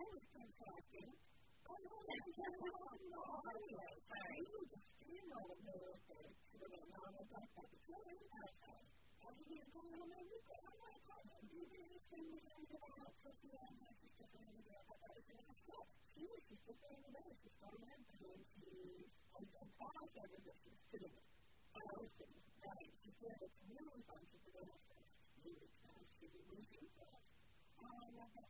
tremendous transaction. Oh, no, that's just no audio. Sorry. You just steamrolled me with the little mom and dad at the time. How did you get on my week? I'm like, oh, my baby is sending me to the house with the young my sister from the day that I was in the shop. She was just sitting in the bed. She saw my brain. She was a boss. I was just sitting. I was sitting. Right. She said, it's really fun to do this. You were trying to do it. Oh, I love that.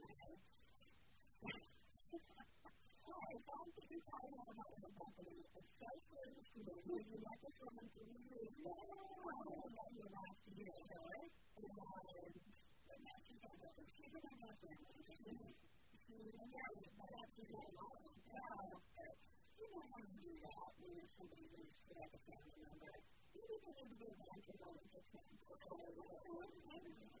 I found to be tired of my own company, especially to the reason that this woman to me is more than you want to be a girl. And the message of the she's in my family. She married, but after that, I don't know. But you know how to do that when somebody moves to like a family member. You need to be able to do that in order to change. So, I don't know.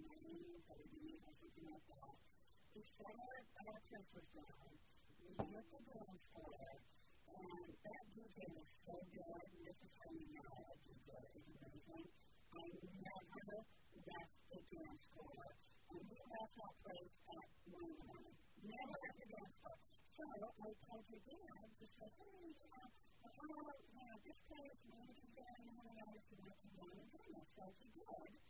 money, baby, everything like that. He set our, our And that DJ was so good. And this is how you know that DJ is amazing. I never left the dance floor. And we left place at 1 in Never left the dance So I told her dad, she said, hey, you know, well, you know, this place, and I know if you want to do this. So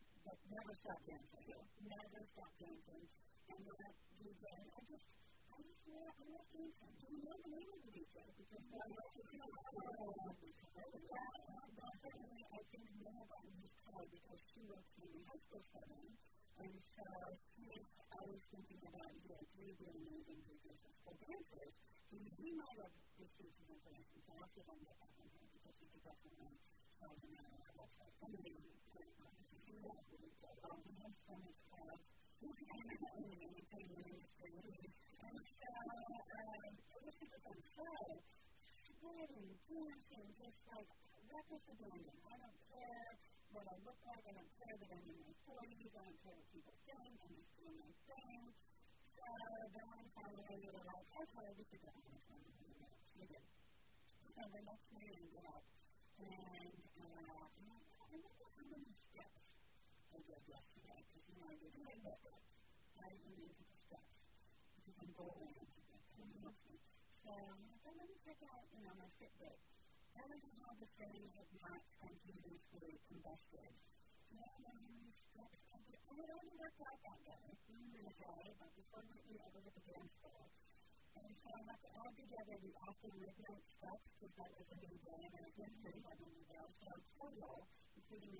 like never stop dancing. Never stop dancing. And then you then I just I just know I love dancing. Do you know the name of the DJ? Because I like to feel I think now that he's tired because she works in the high school setting. And so he was always thinking about, you know, you oh, uh, would be amazing producer for dancers. So he might have received some information. So I'll see if I can get that from because he could definitely tell him on our website. Anyway, oh, yeah well, we have so much power. We can't do anything in the industry. And so, um, this is what I'm saying. Sweating, dancing, just like reckless abandon. I don't care what I look like. I don't care that I'm in my 40s. I don't care what people think. I'm just doing my thing. So then finally they were like, okay, we should go home. So we did. So the next morning I get up and workouts, I really into the steps because I'm bored I'm healthy. So check out, you know, my Fitbit. I don't know how the saying of not spending this way combusted. You know, when i the steps, I but before you know, I the dance floor. And have to add together the after midnight steps because that was a new day and I was in here having a day. So total, including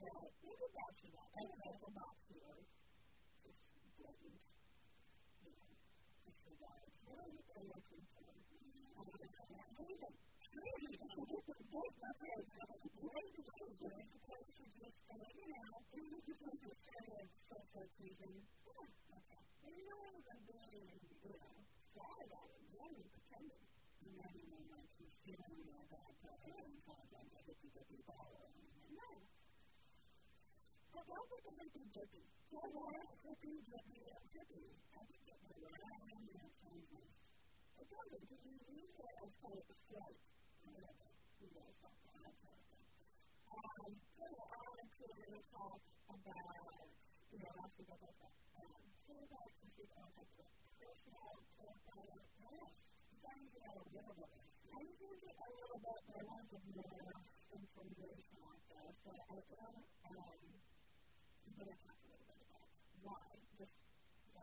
said, think about you that. And I go back to her. Just didn't. You know, just regarded. What are you going to do for me? And I was like, I'm leaving. Really? I get the book. That's what I was like. What is the reason? It's supposed to just say, you know, because you're kind of so such reason. Yeah, okay. And you know what I'm going to do? You know, sad about it. Yeah, you pretended. You know, you know, like, you're feeling all that. You're feeling all that. You're feeling all that. I don't think I like the drippy. So I want drippy, drippy, drippy. I think that's the word I am in the sentence. I don't know, because you use it as kind of a stroke. I don't know, you know, something like that. Um, so I wanted to really talk about, you know, I think about that. Um, so about to see how I do personal profile yes. Thank you a little bit. I think a little bit, to I want to give you more information on that. So I don't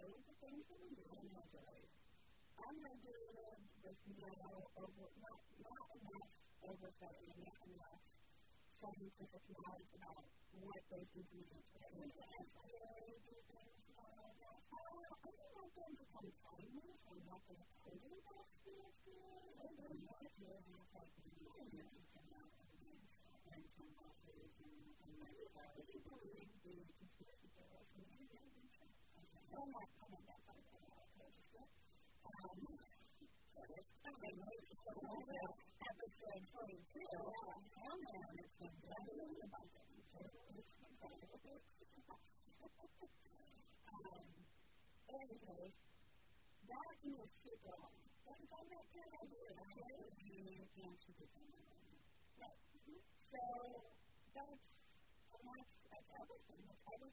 Hoje eu um fenômeno na Madeira. A Madeira das mulheres, not enough oversight and not enough scientific knowledge about what those diseases are. And that's where these things are. I don't want them to come find me, so I'm not going não tell you não spiritual. I'm going to talk to you about what you need to know. And some muscles and, and, and, and, and, and, and, so much. Oh my God, that's going to have a Um, I'm going to make sure that and 22, I'm going to make sure that I'm going to about and um, anyways, that is super long. That's all that good idea. I have to be into the So, that's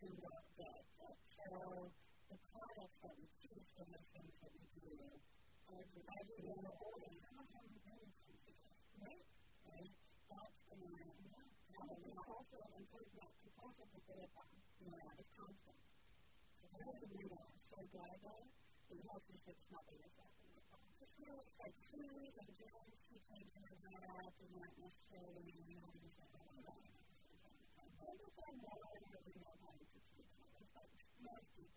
So, the products that we choose for the things that we do, for those available ways, I don't know how many we need for media, right? Right? That's the way I'm going to go. Also, I'm going to close my proposal with the law firm. You know, I have this concept. And I agree that it's so good. I don't know if it helps you fix nothing or something with the law firm. Just, you know, it's like, some of these are good. If you change not necessarily, you know, you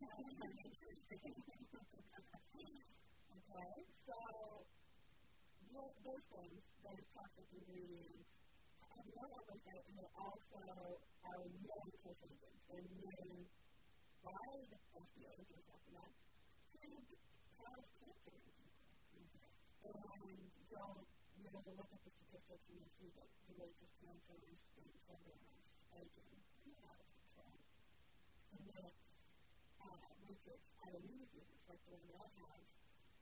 okay, so what, those things, those toxic ingredients, and the other that they also are known carcinogens. They're known by the FDA, as we're talking about, to cause cancer in people. And don't, you know, look at the statistics and you see that the rates of cancer in skin, children, are spiking. immune diseases, like the one that I have,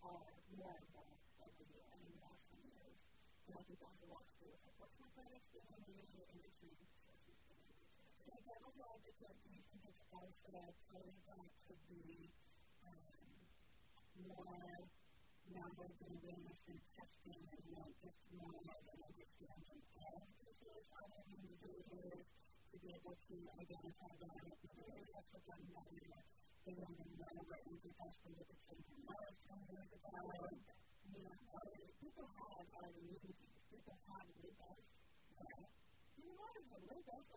are more and more every year, and in the last few years. And I think that has a lot to do with proportional products, but you know, you're going to have to make sure that your stress is paid over too. So that will have that could be more knowledge and awareness and testing, and right, just more of understanding of these various underlying diseases, to be able to identify that, and at the end of the day, that's a and then now we're into post-covid syndrome. Last few years ago, you know, people had autoimmune diseases. People had lupus. Yeah. People had lupus, and that's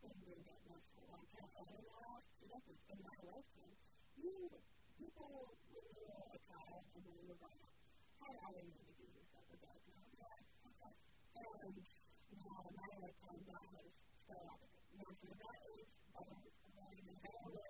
been going on for a long time. And in the last, I think, in my lifetime, you, people, when you're a child, and when you're pregnant, have autoimmune diseases that are bad. Yeah. Okay.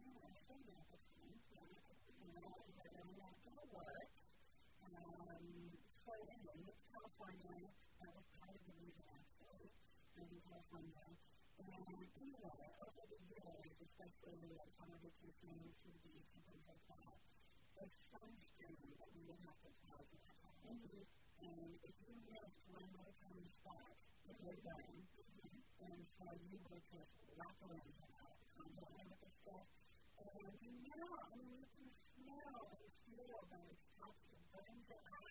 quod est in hoc tempore ad hoc modo est quod est in hoc tempore ad hoc modo est quod est in hoc tempore ad hoc modo est quod est in hoc tempore ad in hoc tempore ad hoc modo est quod est in hoc tempore ad hoc modo est quod est in hoc tempore ad hoc modo est quod est in hoc tempore ad hoc modo est quod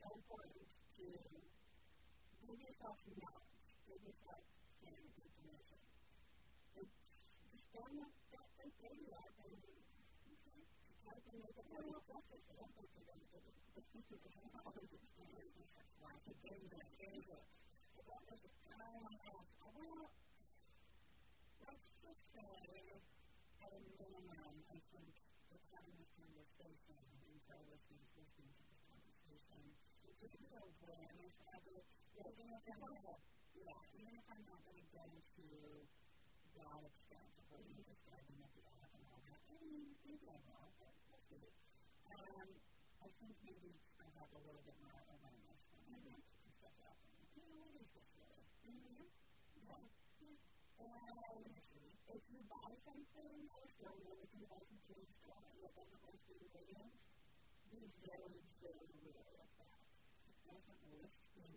et pro hoc de pro hoc de hoc et stana per tempora et hoc et hoc et hoc et hoc et hoc et make a, hoc et hoc et hoc et hoc et hoc et hoc et hoc et hoc et hoc et hoc et hoc et hoc et hoc et hoc et Yeah, even if I'm not going to get into that extent of what you described and the app and all that, I mean, maybe I will, but we'll see. Um, I think maybe spread have a little bit more awareness and I want to step up and, you know, what is this really? Mm-hmm. Yeah. And if you buy something, also, if you buy some food, that doesn't work for your ratings, you very, very rarely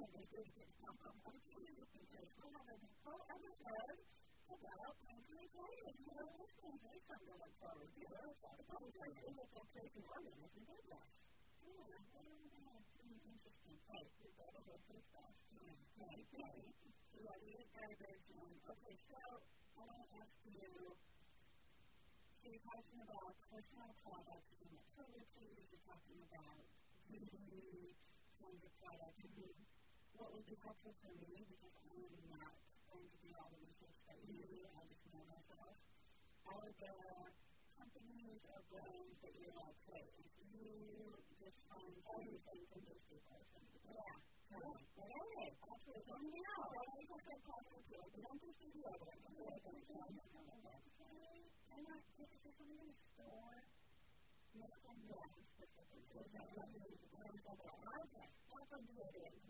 really did get some of them too, because one of the whole episode about pancreatitis. You know, this thing is something that's forward to. It's a pancreas infiltration organ if you do that. Yeah, interesting. Right, you've got to look this up. Right, right. Yeah, we eat garbage. Okay, so I want to ask you, so you're talking about personal products and the toiletries, you're talking about beauty kinds of products, it would be helpful for me because I am not going to do all the research that you do. I just know myself. Are there companies or brands that you're like, hey, if you just find everything from those people, yeah. Right. Right. Actually, let me know. I always have to to you. am do it. I'm I'm going to do I'm not going to do it. I'm I'm going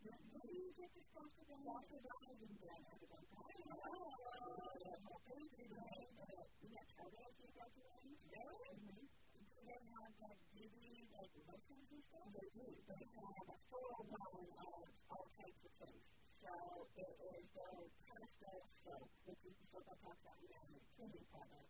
Do you get responsibility? That's what I was doing. I was like, I don't know. I'm hoping to do it, but you know, I will see that you can do it. Do they have that beauty, like emotions and stuff? They do. They have a full line of all types of things. So it is their pasta soap, which is the soap I talked about in the cleaning product.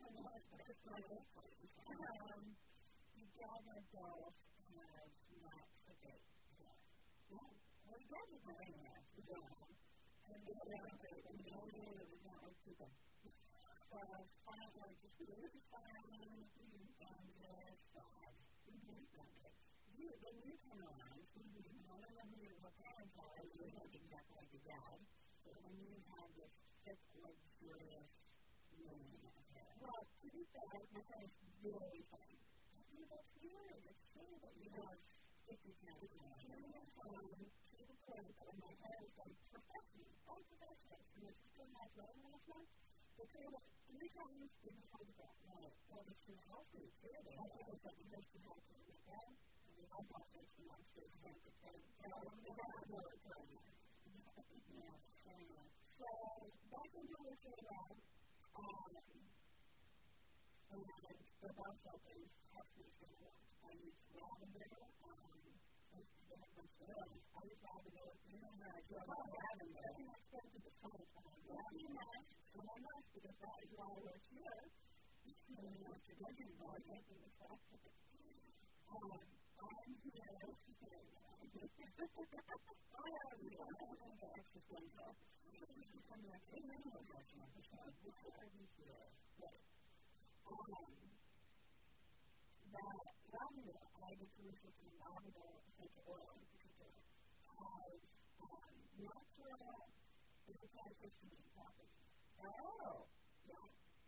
for the most part, it's my um, you gather goals and not forget. Well, we gather them anyway, you know, and we celebrate and we all know that it's not all too bad. So, find out just a little time and you're sad. You can spend it. You, when you come around, you know, I don't know what your parents are, you look exactly like your dad, but when you have this that I've is had to do anything. But you know, it's really the thing that you have to do to your time to the point that in my head it's and it's still not well management, the thing that three times in the whole book, well, well, it's too healthy, it's good, and I think it's like the most important thing, and I thought it was the whole month because that is why we're here. And we are together about it and the fact that um, I'm here. I am here. I don't have the extra schedule. This is becoming a thing. I don't have the extra schedule. Why are we here? Right. Um, that lavender, I get to research in lavender essential oils. oh, yeah,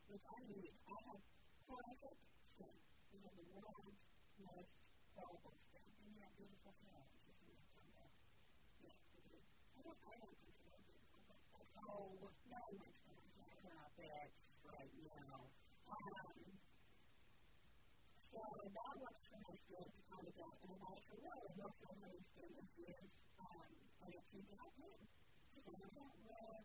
which I need. I have private sin. You know, the world's most horrible sin. you have beautiful hands Yeah. you have done that. Yes, you do. I don't, I don't think so. Oh, no, that's not bad right now. Um, so that works for my skill to kind of go, and I'm like, no, I don't understand this is, um, and it's not good. Because I don't live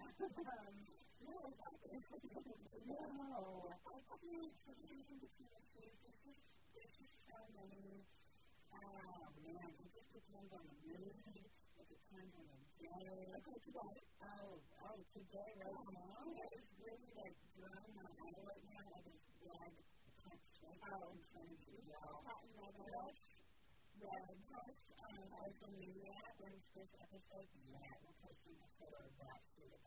no, I thought this was No. I can't transition between the two. There's just, there's just so many. Oh, man, it just depends on the mood. It depends on the day. Okay, today. Oh, oh, today right now is really like drawing my eye right now. I just red. I can't sleep out in on social media. There's this episode. Yeah, we'll post on photo of that.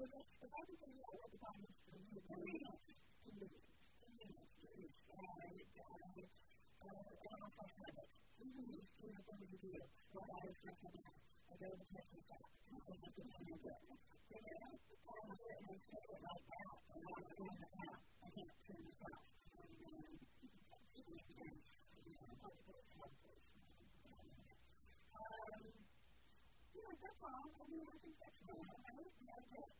because if I can tell you what the problem is for me, the reason to me, to me, is that I also have it. Even if it's not going to do I I don't know I don't know know, I don't know I don't know I know, I I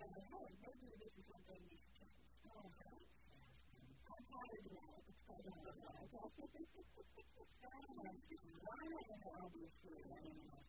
go, hey, maybe this is something we should try. I'm tired now. It's going on. Okay. Why not? Obviously, I mean,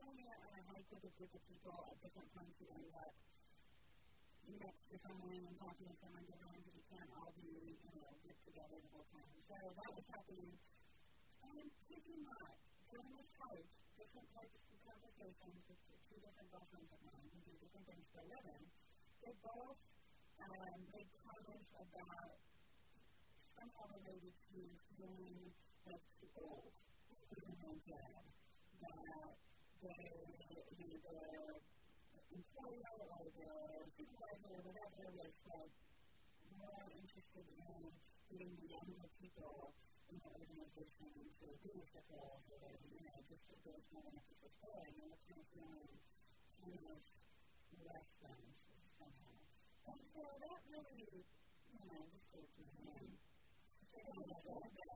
went out on a hike a group of people at different points you know, up next to someone and talking to someone different because you can't all be, you know, get together the whole time. So that was happening. And thinking that, during this hike, different parts of the conversation with two different girlfriends of mine who do different things for a living, they both um, made comments about somehow related to feeling like too old, feeling that the, the, the employer or the supervisor or whatever was like more interested in getting the younger people in the organization into leadership roles or, you know, just that there was more emphasis there. And it was feeling kind of less than somehow. And so that really, you know, just sort of, you know,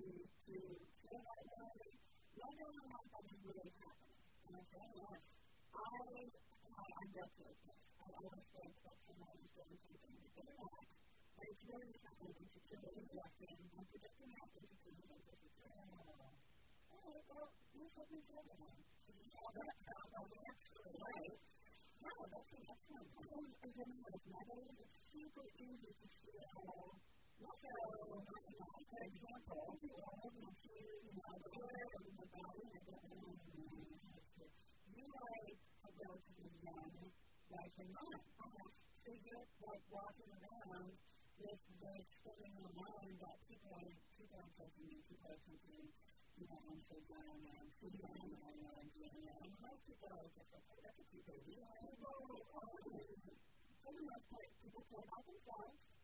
to feel that way, one day I'm going to be like, that is really happening. And I'm telling you, I thought I'd be okay with this. I always think that someone is doing something that they're not, and to me it's not going to as a mother of mothers, it's super easy to feel Also, not enough, for example, to all of you, you know, the hair, the body, the arms, the knees, that's true. You, like, are relatively young, like you're not old. So you're walking around with this thing in your mind that people are judging you. People are thinking, you know, I'm so young, I'm too young, I'm not doing well. And most people are just like, oh, that's a cheap idea. Well, I mean, don't most people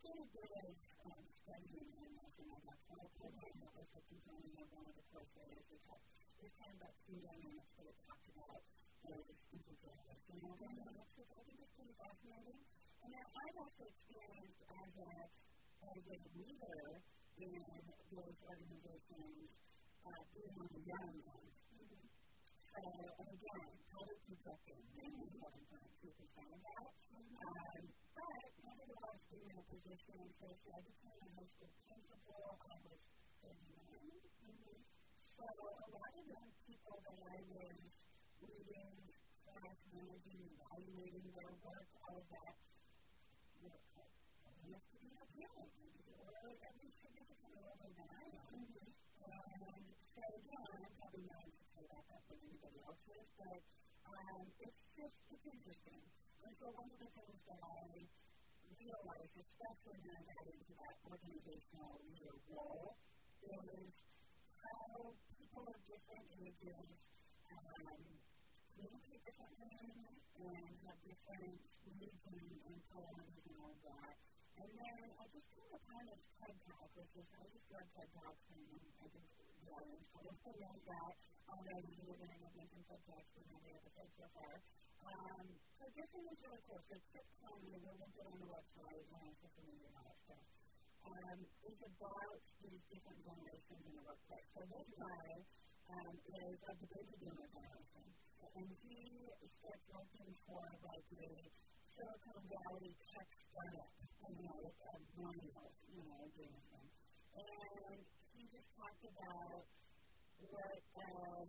did a bit of um, studying and making my doctoral program that was a component of one of the course areas we taught. This time about team dynamics that it talked about those intergenerational dynamics, which I think is pretty fascinating. And now I've also experienced as a, as a leader in those organizations uh, being on the young end. Mm-hmm. So, and again, public consulting, 97.2% of that. Um, but a position in church. I became a high school principal. I was So a lot of young people that I was leading, class managing, evaluating their work, all of that, were enough to be a parent, or at least significantly older than I am. And so again, I'm probably not to say that that's what anybody else but um, it's just, it's interesting. And so one of the things that I feel like, especially when I got into that organizational leader role, is how people of different ages um, communicate differently and have different needs and, and priorities and all that. And then I just came upon this TED Talk, which is, I just love TED Talks, and I think the audience probably knows that already. We're going to make some TED Talks, we're going to be able to so far. Um, so this is a really cool. So TED Talk, we will link it on the website when I social media and all that stuff. Um, it's about these different generations in the workplace. So this guy um, is of the baby boomer generation. And he starts working for like a Silicon Valley tech startup. And you know, a millennial, you know, doing this And he just talked about what uh,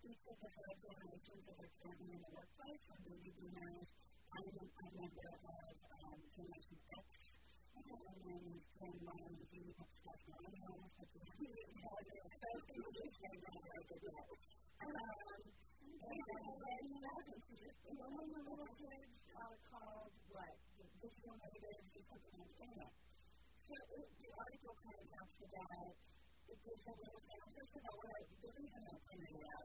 each of the five in the workplace from baby boomers, I am a member of and then So, just it and then you the little called what? So, the article kind of talks about the digital natives, and the reason I'm coming out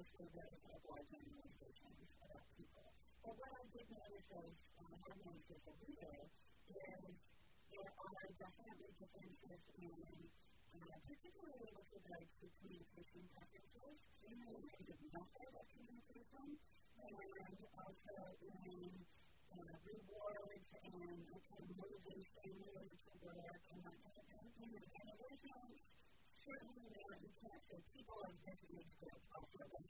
this is a very large organization, it's a lot of people. But what I did notice as a homeowner's as a leader is there are definitely differences in, uh, particularly with regards to communication preferences, in the kind of method of communication, and also in uh, rewards and kind of motivation related to work and that kind of thing. And in addition, certainly there are people of different age groups also.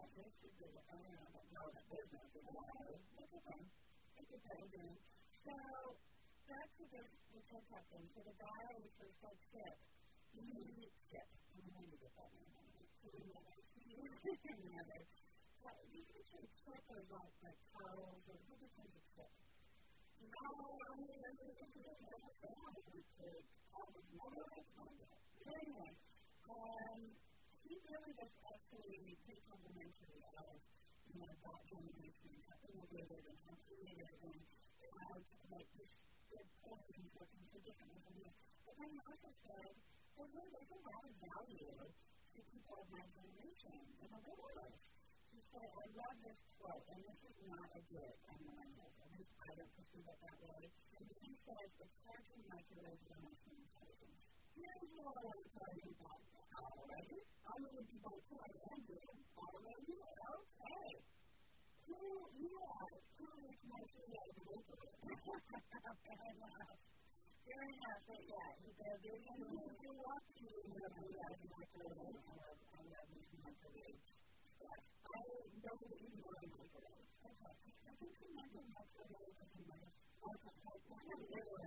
that they It be the owner of a private business in a way. Look at them. Look at them So back to this, we can talk So the guy who said like sip. You need to sip. I don't want to get that name on it. You need to another. But usually sip is like the towels or who becomes a sip? No, I mean, I mean, I mean, I mean, I mean, I mean, I mean, I mean, I mean, I mean, I mean, really too complementary of you know, that generation, how innovative and how creative and how like just their plans were from different from this. But then he also said, well, there is a lot of value to people of my generation in the world. He said, I love this quote, and this is not a dig on millennials, at least I don't perceive it that way. And he says, it's hard to microwave your emotional intelligence. Here's what I want to tell you about how I i how many people could and did already do it? Okay. Who, yeah, who is my tree out of the wicked? Fair enough. Fair enough, but yeah, you better do it. You need to walk to the middle of the wicked and I'm not using my career. Yes, I know that you know I'm not good at it. Okay, I think you. am not good at it. I'm not good at it. I'm not good at it. I'm not good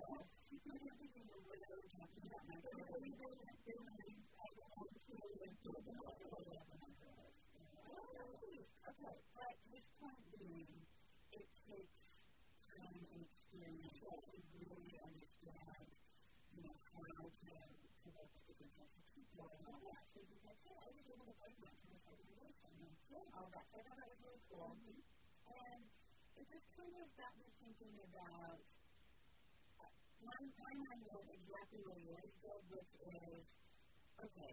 at it. I'm not good at it. Okay, but this point being, it takes time to really understand, you know, how to, to work with of people and all that. So like, yeah, I was able to bring all that. that was really cool. And it just kind of got me thinking about my, my mind exactly where yours did, which is, okay,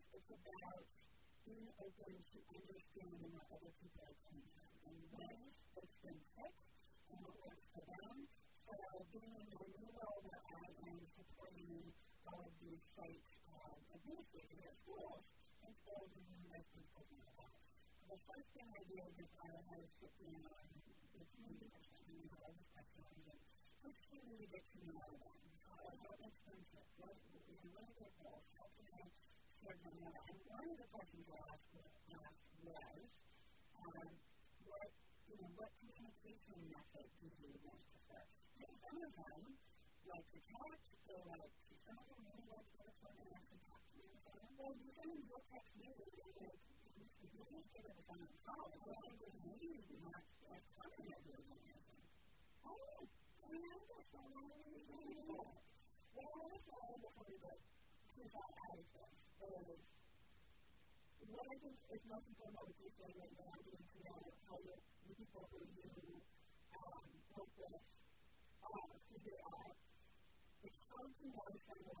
It's about being open to understanding what other people are coming up and when it makes them and what works for them. So being in my new role where I am supporting all of these sites, the administrators, the schools, and schools and university schools and all of that, the first thing I did was I asked the committee, or something, I made all these just to read it to you now. more. And one of the questions I asked, was, um, what, you know, what communication method do you most prefer? And some of them like to text, they like some of them really like to go to and actually Well, you can just text me, and you like, you can just get it on the call. So I think there's to think. I don't I don't know. I don't know. Well, I was a little bit since I had forward. The moment is, is not important about the future, but I'm going to know how the people who are doing um, work with, uh, who they are. It's time to know someone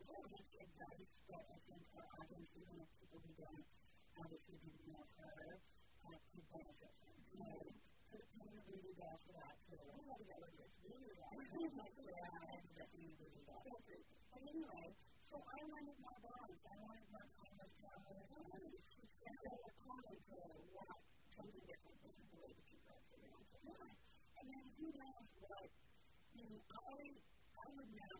that I think that I don't see many people who don't know that she didn't know her benefit from. So, put kind of really there for that too. I had to get rid of it. Really well. Yeah, I had to get really, really well. anyway, so I wanted my balance. I wanted my time with family. I wanted to share a common to what something different than the way that you are doing. And then who knows what, you know, I, I would never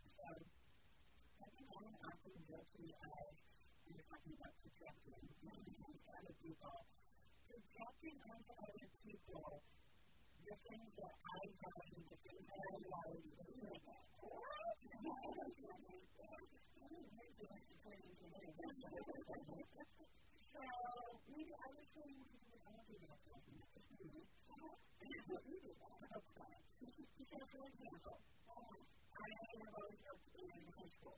one often guilty of, i talking about projecting, maybe other people, projecting onto other people the things that I value, the things that I value, the things that I So maybe I was saying we were all that for for example, I have always worked in high school.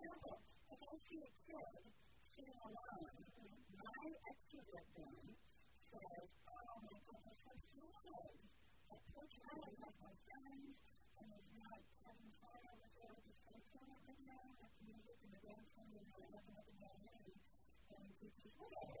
For example, if I see a kid sitting alone, my extruder brain says, oh, my kid is from Sydney, and unfortunately he has no friends, and there's no parents around over here, and just everything that we're doing, the music, and the dancing, and the acting at the bar, and whatever.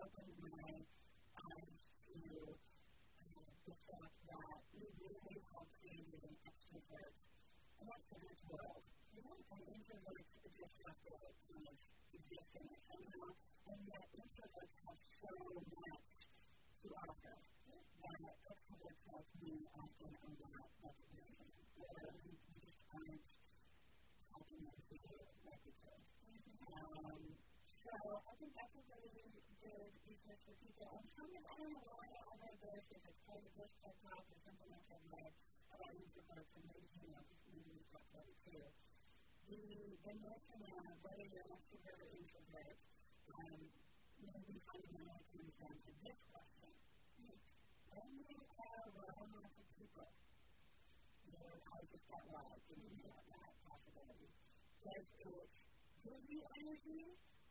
et in hoc modo omnes qui in hoc mundo vivunt et qui in hoc mundo habitant et qui in hoc mundo operantur et qui in in hoc mundo sunt et qui in hoc mundo sunt et qui in hoc mundo sunt et qui in I think that's a really good resource for people. I'm trying to find why I have a if it's part of this type of or something like else I've read about introverts, and maybe, you know, this maybe um, we've talked about too. Um, the, the notion of whether you're an extrovert or introvert, um, maybe fundamentally comes down to this question. Only are well-known to people. You know, I just got why I didn't know that possibility. Does it give you energy?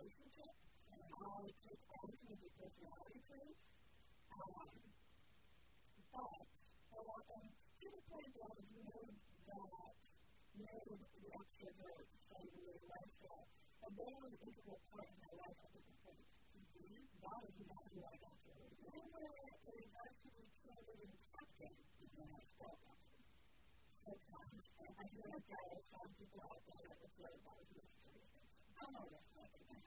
relationship and how to cope with the personality trait. Um, but what happened to the point that I made that made the extrovert from the relationship a very integral part of my life at the point. That is not who I got to. Remember, it is actually truly infecting the human spell Sometimes, and I hear there are some people out there that refer that as a mystery. I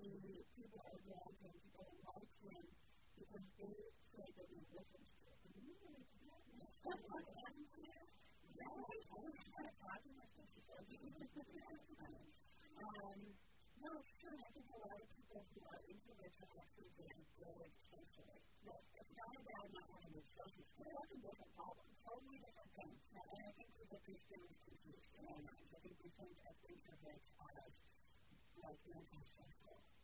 who people are drawn to and people like him because they feel like they're being listened to. um, no, it's true. I think a lot of people who are introverts are actually are good socially. But it's not about not having a social skill. That's a different problem. Totally different things. And I think we get these things confused in our minds. I think we think of things introverts as like antisocial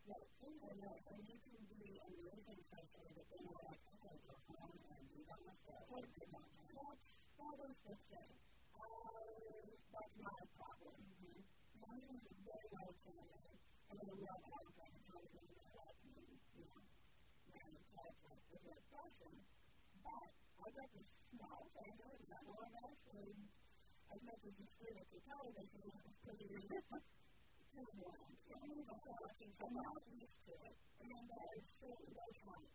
that things not, and you be amazing sexually, but you that myself. Or that is not a problem. Mm-hmm. very well trained, and I love how it's like, how to do that, and, you know, my intelligence is But I got this small finger, and that one actually, as much as you scream at your television, it's pretty, it's pretty I'm not used to it. And uh, it's certainly very common.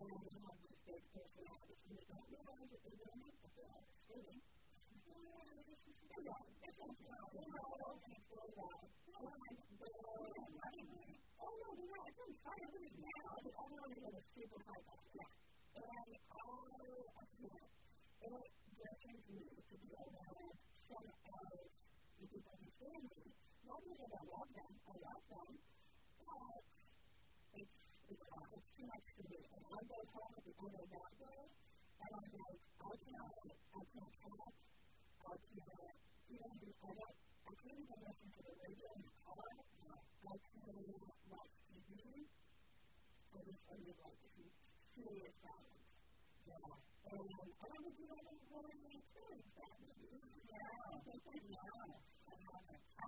And we have these big and who don't realize that they're doing it, but they're not excluding. It's unfair. You know, I don't think it's really bad. And they're running me. Oh, no, you know, it's unfair. This is now. I am everyone's going to super high back. And I, I feel it. It threatens me to be around told me that I love them. I love them. But it's, it's, uh, it's too much to do. And I go home at the end of that day, and I'm like, I can't, I can't talk. I can't, You know, I don't, I can't even listen to the radio in the car. I can't watch TV. I just ended up with serious silence. Yeah. And I don't think you ever really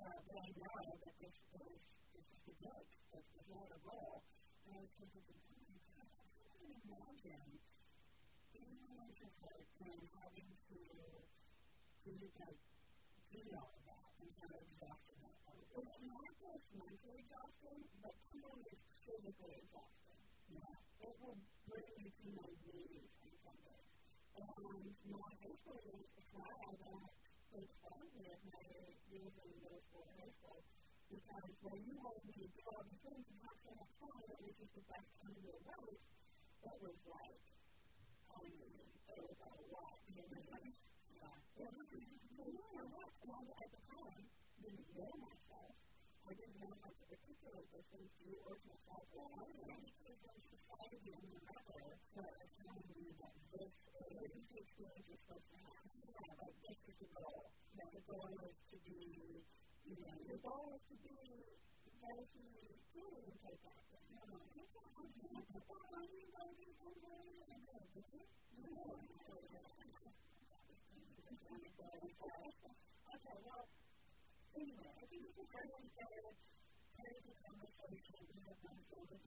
uh, but I know that this is, this is the book, that this is the role. And I was thinking, oh my God, I can't even imagine being an introvert and having to do that, do all of that until exhausted at that It's not just mental exhaustion, but clearly it's physical exhaustion. Yeah. It will bring you to my knees on some days. And my high school years as well, I got exposure of my years in the because when you hold me to all the things I cannot tell you that was just the best time of your life, it was like, I mean, it was a lot. You know, like, yeah. Well, this is just the you know what? And I, at the time, didn't know myself. I didn't know much of a particular person to you or to myself. Well, I didn't know the people in society and the mother who are telling me that this emergency experience is supposed to happen. Yeah, like, this is the goal. That the goal is to be You know, your goal is to be very few, purely productive. I don't want to be productive. I don't want to be a good employee. I did. You were a good employee. I was. Ok, well, anyway, I think this about the other people coming So,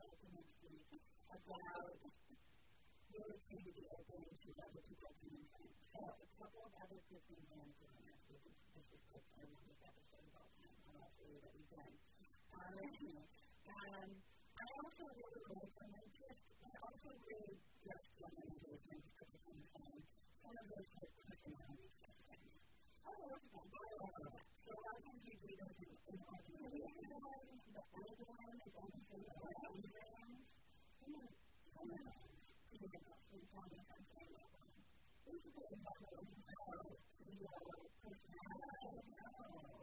a couple of other quick things Um, um, I also really like, and I just, I also really just some of those things the same time. Some of those are personality questions. I love I love them. So a lot of times we do those in the organization, the old one, the old one, the old one. the of some of those, because they're not from time to the basically, a lot of those are, you know, personality, I do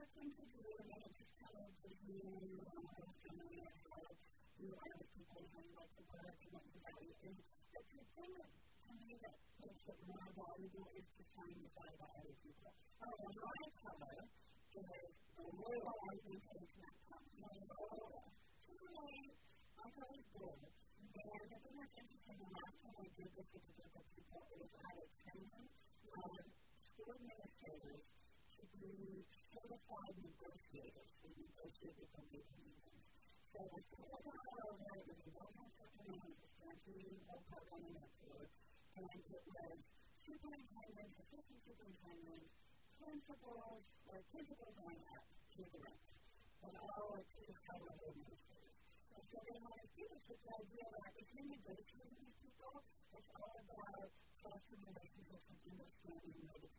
something to do and then just kind of gives you an understanding of how you are with people and what you want and what you value. And the thing that to me that makes it more valuable is to find the value of other people. And the my color is the loyal as we say to that company, loyal. To me, I thought it was good. And the thing that's interesting, the last time I did this with a group of people is I would train them on school administrators to be side negotiators who negotiate with the unions. So we said, well, no, no, no, we don't have something the statute, no program in that field. And it was superintendents, assistant superintendents, principals, like principals on up to the reps, and all of these the of level And so they had a do this idea that if you negotiate with these people, it's all about trust and relationships and understanding.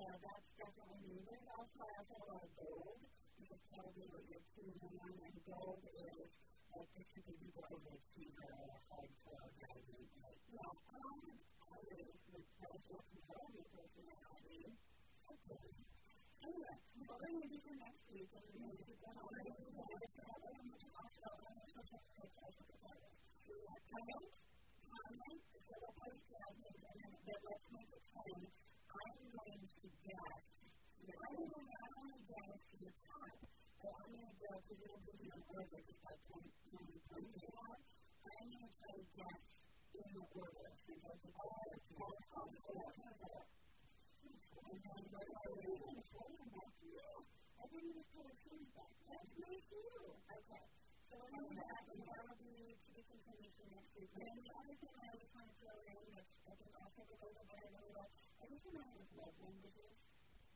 Yeah, that's definitely needed. Also, I have a lot of gold, which is probably what you're keying on, and gold is like this is a people overachiever or a hardcore guy. Yeah, I would replace it with my own personality. Okay. Anyway, we're going to do some next week, and we're going to keep going on. We're going to do some other things also. i going to talk about the podcast. Comment, comment, so the place that I think that let's make it fun. I'm going that you know, I don't know how am going to to the top, but I'm going to go to the end of the order because that's what I'm going to do. I'm going to try the order of the all I didn't Okay. So am going to to be the other I was trying to throw in, I think also related, but I I just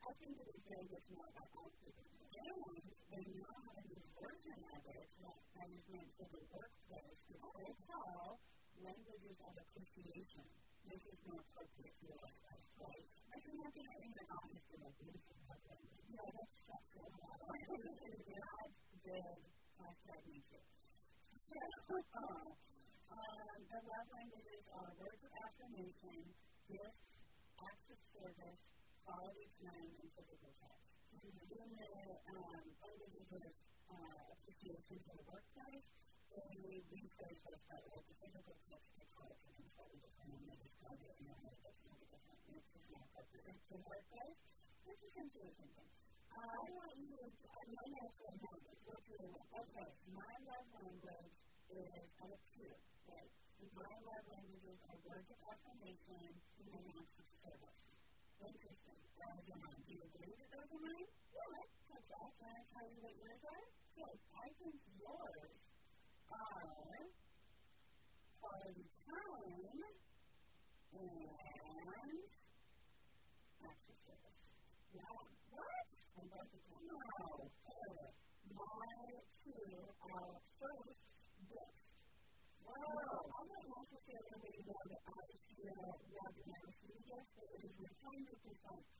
I think it is very good to about all people. And they now have a new of it that management for the workplace to all call languages of appreciation. This is more appropriate to your life, right? I can have to think about this in a beautiful way. You know, that's such a lot. I think this is not the hashtag nature. So, um, the love languages are words of affirmation, gifts, acts of service, all quality time um, uh, and physical touch. Mm-hmm. In the um, individual's uh, appreciation for the workplace, they research that that the physical touch supports an important determinant of discovery and manifestation of different nutritional appropriate to the workplace, which is intuition. I want you to, I know that's what language, what you know, okay, my love language is a two, right? My love languages are words of affirmation and actions of Do you agree that those are mine? Can I tell you what yours are? Good. I think yours are quality time and action service. what? I'm going to come out. My two are first gifts. Wow. I don't necessarily know that I feel recognized. Yes, it is 100%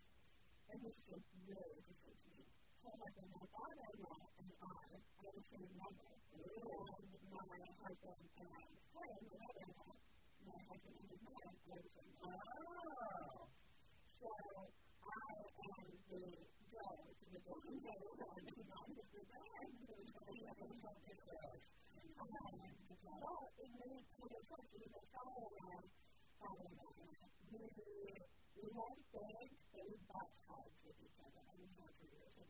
and this feels really different to me. So like my body right now, and I, I was saying number. And my husband and my friend, my my husband and his mom, oh. So I am the girl to the golden girl, and my the man who is the young girl to serve. But it made so much and we, we had a band that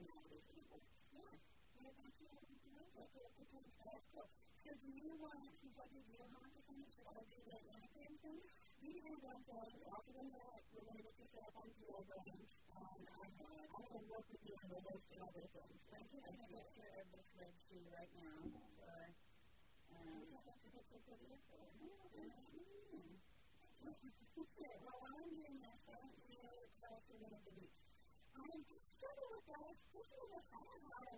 matters and it works. Yeah. What about you? What do you do? That's what the kids ask for. So do you want to keep up with your homework assignments that I do right now, for instance? You can have that after the night. We're going to look this up on Diego and I'm going to work with you on the list and other things. I think I'm going to share this with you right now. Or, um, I think that's a good idea.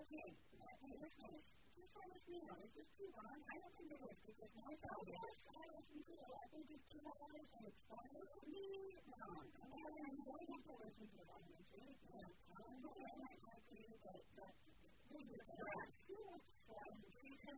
Okay. come with Just keep on. I don't think it is because my father has do it. I think it's too hard and I'm not going to have to listen to what I'm saying. I'm not going to have do that. me. Three I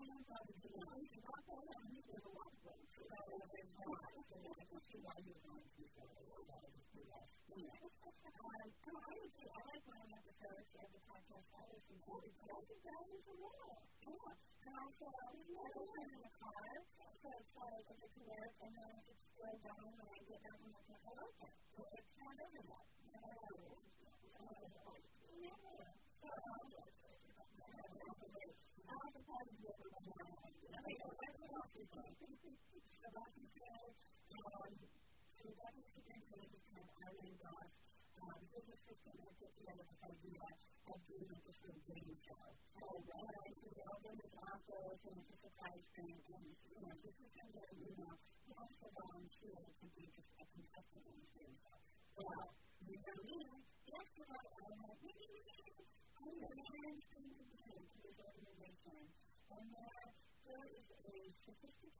need it to do that um, oh, I would say I like my own episodes of the podcast I listen to because I just dive into more. Yeah. And I feel I was meditating in the car, so it's like I get to work and then I just slow down when I get back in the car. I like that. So it's not over that. So, um, I was surprised to be able to do that. I mean, that's what I was thinking. So, like you said, um, to what is the potential of the term I am God, this is just an empathy this idea of being a different game show. Oh, well, I the album is awful, it's an enterprise thing, and, you know, this is kind of, you know, you have to volunteer to be a contestant in the game show. Well, you know, you have to go, oh, my, my, my, my, my, my, my, my, my, my, my, my, my, my, my, my, my, my, my,